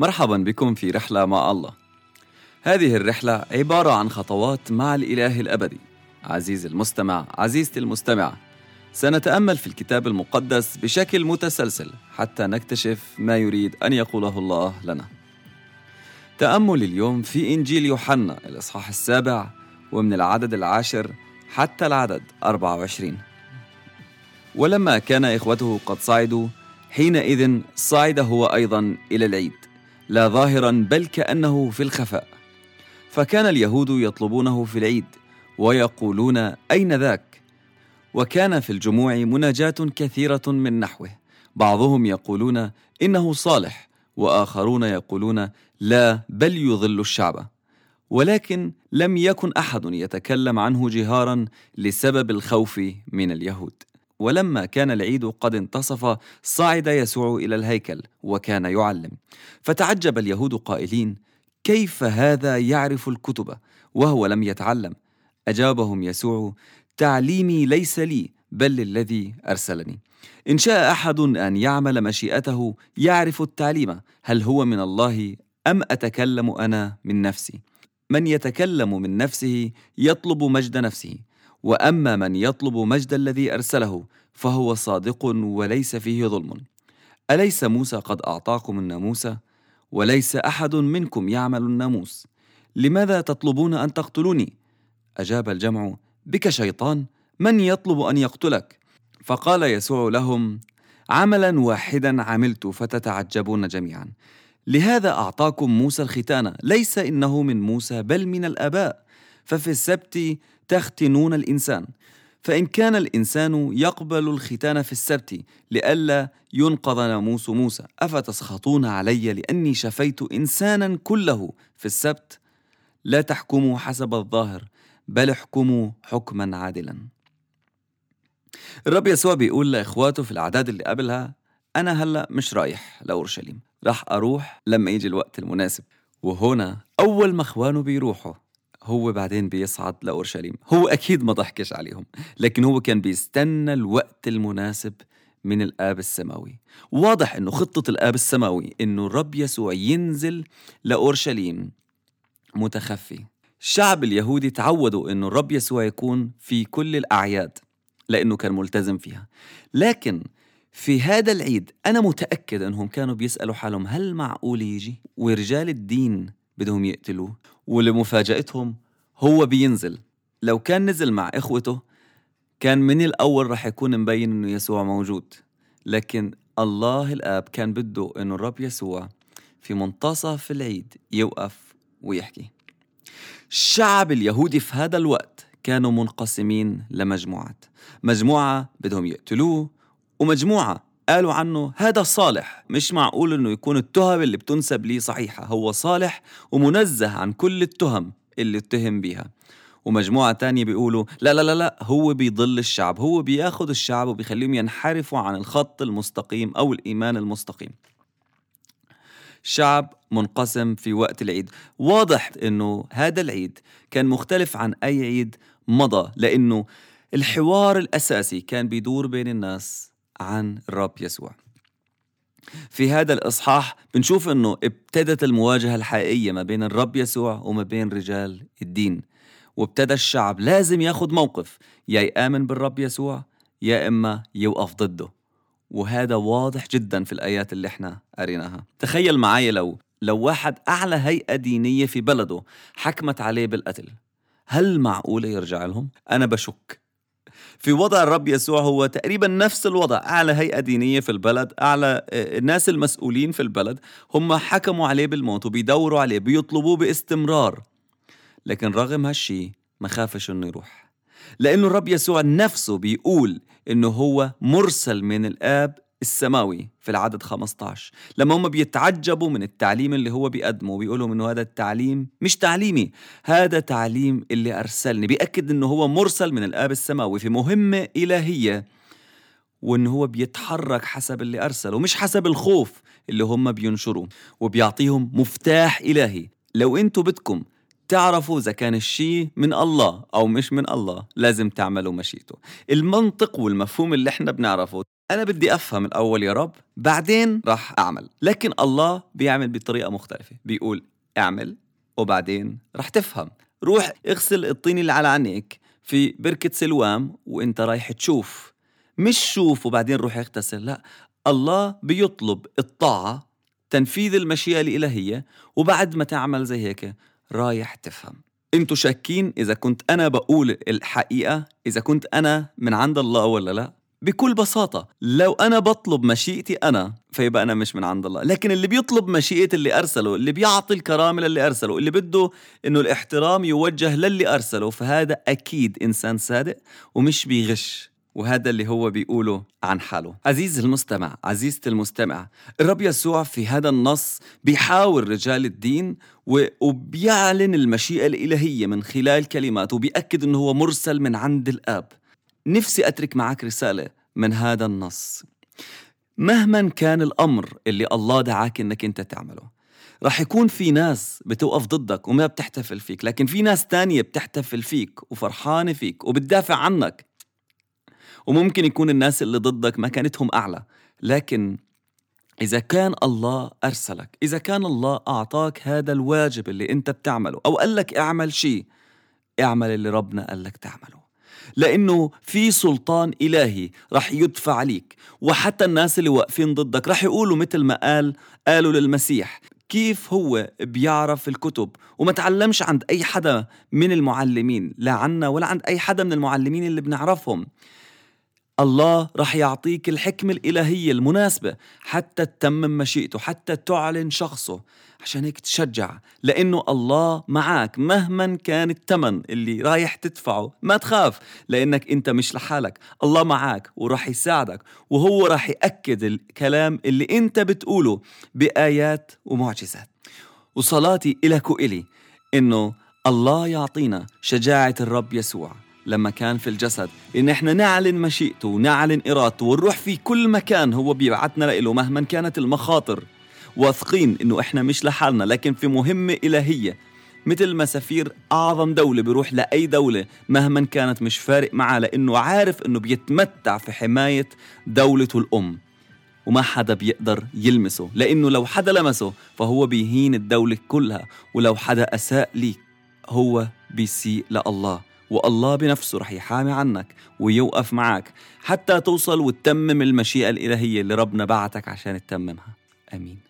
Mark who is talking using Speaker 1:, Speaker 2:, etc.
Speaker 1: مرحبا بكم في رحلة مع الله. هذه الرحلة عبارة عن خطوات مع الإله الأبدي. عزيزي المستمع، عزيزتي المستمعة، سنتأمل في الكتاب المقدس بشكل متسلسل حتى نكتشف ما يريد أن يقوله الله لنا. تأمل اليوم في إنجيل يوحنا الإصحاح السابع ومن العدد العاشر حتى العدد 24. ولما كان إخوته قد صعدوا حينئذ صعد هو أيضا إلى العيد لا ظاهرا بل كأنه في الخفاء. فكان اليهود يطلبونه في العيد ويقولون أين ذاك؟ وكان في الجموع مناجاة كثيرة من نحوه. بعضهم يقولون إنه صالح وآخرون يقولون لا بل يضل الشعب. ولكن لم يكن أحد يتكلم عنه جهارا لسبب الخوف من اليهود. ولما كان العيد قد انتصف صعد يسوع إلى الهيكل وكان يعلم. فتعجب اليهود قائلين كيف هذا يعرف الكتب؟ وهو لم يتعلم. أجابهم يسوع تعليمي ليس لي بل للذي أرسلني. إن شاء أحد أن يعمل مشيئته يعرف التعليم هل هو من الله أم أتكلم أنا من نفسي؟ من يتكلم من نفسه يطلب مجد نفسه. وأما من يطلب مجد الذي أرسله فهو صادق وليس فيه ظلم. أليس موسى قد أعطاكم الناموس؟ وليس أحد منكم يعمل الناموس. لماذا تطلبون أن تقتلوني؟ أجاب الجمع بك شيطان من يطلب أن يقتلك؟ فقال يسوع لهم عملا واحدا عملت فتتعجبون جميعا. لهذا أعطاكم موسى الختان ليس إنه من موسى بل من الآباء. ففي السبت تختنون الإنسان. فإن كان الإنسان يقبل الختان في السبت لئلا ينقض ناموس موسى أفتسخطون علي لأني شفيت إنسانا كله في السبت؟ لا تحكموا حسب الظاهر بل احكموا حكما عادلا. الرب يسوع بيقول لإخواته في الأعداد اللي قبلها أنا هلأ مش رايح لأورشليم راح أروح لما يجي الوقت المناسب. وهنا أول ما إخوانه بيروحوا هو بعدين بيصعد لأورشليم. هو أكيد ما ضحكش عليهم لكن هو كان بيستنى الوقت المناسب من الآب السماوي. واضح أنه خطة الآب السماوي أنه الرب يسوع ينزل لأورشليم متخفي. الشعب اليهودي تعودوا أنه الرب يسوع يكون في كل الأعياد لأنه كان ملتزم فيها. لكن في هذا العيد أنا متأكد أنهم كانوا بيسألوا حالهم هل معقول يجي؟ ورجال الدين بدهم يقتلوه. ولمفاجأتهم هو بينزل. لو كان نزل مع إخوته كان من الأول رح يكون مبين إنه يسوع موجود. لكن الله الآب كان بده إنه الرب يسوع في منتصف العيد يوقف ويحكي. الشعب اليهودي في هذا الوقت كانوا منقسمين لمجموعات. مجموعة بدهم يقتلوه ومجموعة قالوا عنه هذا صالح مش معقول إنه يكون التهم اللي بتنسب ليه صحيحة. هو صالح ومنزه عن كل التهم اللي اتهم بيها. ومجموعة تانية بيقولوا لا لا لا لا هو بيضل الشعب. هو بياخد الشعب وبيخليهم ينحرفوا عن الخط المستقيم أو الإيمان المستقيم. شعب منقسم في وقت العيد. واضح إنه هذا العيد كان مختلف عن أي عيد مضى لأنه الحوار الأساسي كان بيدور بين الناس عن الرب يسوع. في هذا الإصحاح بنشوف أنه ابتدت المواجهة الحقيقية ما بين الرب يسوع وما بين رجال الدين. وابتدى الشعب لازم ياخد موقف يا يآمن بالرب يسوع يا إما يوقف ضده. وهذا واضح جدا في الآيات اللي إحنا قريناها. تخيل معي لو لو واحد أعلى هيئة دينية في بلده حكمت عليه بالقتل هل معقولة يرجع لهم؟ أنا بشك. في وضع الرب يسوع هو تقريبا نفس الوضع. أعلى هيئة دينية في البلد أعلى آه، الناس المسؤولين في البلد هم حكموا عليه بالموت وبيدوروا عليه بيطلبوه باستمرار. لكن رغم هالشي ما خافش إنه يروح. لأنه الرب يسوع نفسه بيقول إنه هو مرسل من الآب السماوي في العدد 15 لما هم بيتعجبوا من التعليم اللي هو بيقدمه بيقولوا إنه هذا التعليم مش تعليمي هذا تعليم اللي أرسلني. بيأكد إنه هو مرسل من الآب السماوي في مهمة إلهية وانه هو بيتحرك حسب اللي أرسله مش حسب الخوف اللي هم بينشروه. وبيعطيهم مفتاح إلهي. لو أنتوا بدكم تعرفوا إذا كان الشيء من الله أو مش من الله لازم تعملوا مشيئته المنطق والمفهوم اللي إحنا بنعرفه أنا بدي أفهم الأول يا رب بعدين راح أعمل. لكن الله بيعمل بطريقة مختلفة. بيقول اعمل وبعدين راح تفهم. روح اغسل الطين اللي على عينيك في بركة سلوام وإنت رايح تشوف. مش شوف وبعدين روح اغتسل لا. الله بيطلب الطاعة تنفيذ المشيئة الإلهية وبعد ما تعمل زي هيك رايح تفهم. أنتوا شاكين إذا كنت أنا بقول الحقيقة إذا كنت أنا من عند الله ولا لا؟ بكل بساطة لو أنا بطلب مشيئتي أنا فيبقى أنا مش من عند الله. لكن اللي بيطلب مشيئة اللي أرسله اللي بيعطي الكرامة للي أرسله اللي بده إنه الاحترام يوجه للي أرسله فهذا أكيد إنسان صادق ومش بيغش. وهذا اللي هو بيقوله عن حاله. عزيز المستمع عزيزتي المستمع الرب يسوع في هذا النص بيحاور رجال الدين وبيعلن المشيئة الإلهية من خلال كلماته وبيأكد أنه هو مرسل من عند الآب. نفسي أترك معك رسالة من هذا النص. مهما كان الأمر اللي الله دعاك إنك أنت تعمله رح يكون في ناس بتوقف ضدك وما بتحتفل فيك لكن في ناس تانية بتحتفل فيك وفرحانة فيك وبتدافع عنك. وممكن يكون الناس اللي ضدك مكانتهم أعلى. لكن إذا كان الله أرسلك إذا كان الله أعطاك هذا الواجب اللي أنت بتعمله أو قال لك اعمل شيء اعمل اللي ربنا قال لك تعمله. لأنه في سلطان إلهي رح يدفع عليك وحتى الناس اللي واقفين ضدك رح يقولوا مثل ما قال قالوا للمسيح. كيف هو بيعرف الكتب؟ وما تعلمش عند أي حدا من المعلمين لا عنا ولا عند أي حدا من المعلمين اللي بنعرفهم. الله رح يعطيك الحكمة الإلهية المناسبة حتى تتمم مشيئته حتى تعلن شخصه عشان هيك تشجع لأنه الله معك مهما كان الثمن اللي رايح تدفعه. ما تخاف لأنك أنت مش لحالك. الله معك ورح يساعدك وهو رح يأكد الكلام اللي أنت بتقوله بآيات ومعجزات. وصلاتي إلك وإلي إنه الله يعطينا شجاعة الرب يسوع. لما كان في الجسد. إن إحنا نعلن مشيئته ونعلن إرادته ونروح في كل مكان هو بيبعتنا له مهما كانت المخاطر. واثقين إنه إحنا مش لحالنا لكن في مهمة إلهية. مثل ما سفير أعظم دولة بيروح لأي دولة مهما كانت مش فارق معاه لأنه عارف إنه بيتمتع في حماية دولته الأم. وما حدا بيقدر يلمسه لأنه لو حدا لمسه فهو بيهين الدولة كلها. ولو حدا أساء ليك هو بيسيء لله. والله بنفسه رح يحامي عنك ويوقف معك حتى توصل وتتمم المشيئة الإلهية اللي ربنا بعتك عشان تتممها. آمين.